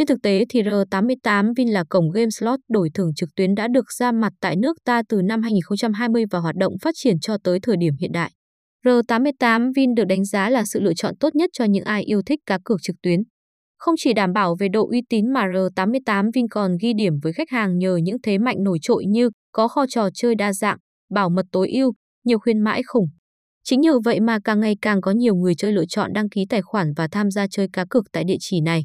Trên thực tế thì R88 Vin là cổng game slot đổi thưởng trực tuyến đã được ra mặt tại nước ta từ năm 2020 và hoạt động phát triển cho tới thời điểm hiện đại. R88 Vin được đánh giá là sự lựa chọn tốt nhất cho những ai yêu thích cá cược trực tuyến. Không chỉ đảm bảo về độ uy tín mà R88 Vin còn ghi điểm với khách hàng nhờ những thế mạnh nổi trội như có kho trò chơi đa dạng, bảo mật tối ưu, nhiều khuyến mãi khủng. Chính nhờ vậy mà càng ngày càng có nhiều người chơi lựa chọn đăng ký tài khoản và tham gia chơi cá cược tại địa chỉ này.